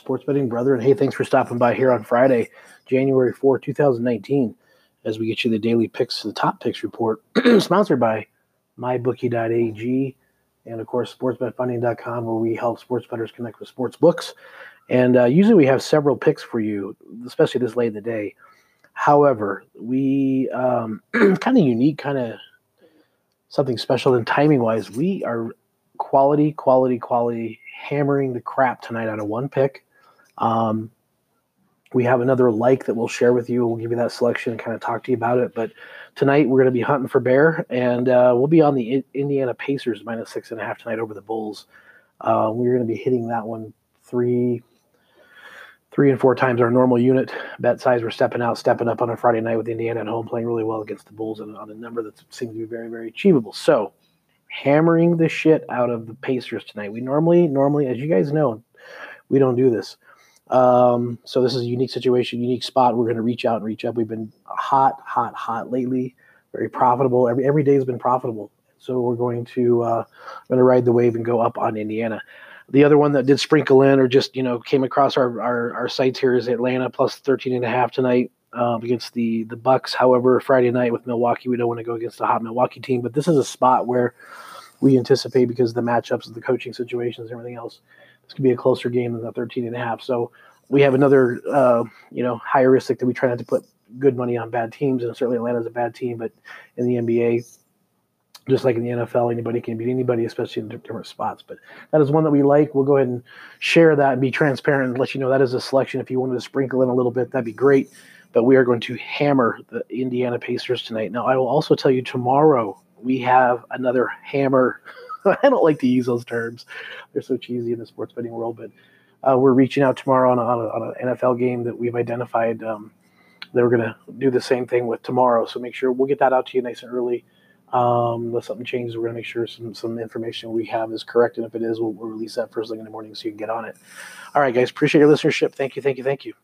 sports betting brother. And Hey, thanks for stopping by here on Friday, January 4, 2019, as we get you the daily picks, the top picks report, sponsored by mybookie.ag and, of course, sportsbetfunding.com, where we help sports bettors connect with sports books. And uh, usually we have several picks for you, especially this late in the day. However, we um, kind of unique, kind of something special and timing wise. We are quality, quality, quality, hammering the crap tonight out of one pick. Um, we have another like that we'll share with you. We'll give you that selection and kind of talk to you about it. But tonight we're going to be hunting for bear, and uh, we'll be on the Indiana Pacers minus six and a half tonight over the Bulls. Uh, we're going to be hitting that one three, three and four times our normal unit bet size. We're stepping out, stepping up on a Friday night with Indiana at home, playing really well against the Bulls and on a number that seems to be very, very achievable. So hammering the shit out of the Pacers tonight. We normally, normally, as you guys know, we don't do this. Um, so this is a unique situation, unique spot. We're going to reach out and reach up. We've been hot, hot, hot lately. Very profitable. Every every day has been profitable. So we're going to uh, going to ride the wave and go up on Indiana. The other one that did sprinkle in or just you know came across our our, our sites here is Atlanta plus 13 and a half tonight um, against the the Bucks. However, Friday night with Milwaukee, we don't want to go against a hot Milwaukee team, but this is a spot where we anticipate because the matchups the coaching situations and everything else, this could be a closer game than the 13 and a half. So we have another uh, you know heuristic that we try not to put good money on bad teams, and certainly Atlanta's a bad team, but in the NBA. Just like in the NFL, anybody can beat anybody, especially in different spots. But that is one that we like. We'll go ahead and share that and be transparent and let you know that is a selection. If you wanted to sprinkle in a little bit, that'd be great but we are going to hammer the Indiana Pacers tonight. Now, I will also tell you tomorrow we have another hammer. I don't like to use those terms; they're so cheesy in the sports betting world. But uh, we're reaching out tomorrow on, a, on, an NFL game that we've identified um, that we're going to do the same thing with tomorrow. So make sure we'll get that out to you nice and early. Um, unless something changes, we're going to make sure some some information we have is correct, and if it is, we'll, we'll release that first thing in the morning so you can get on it. All right, guys, appreciate your listenership. Thank you, thank you, thank you.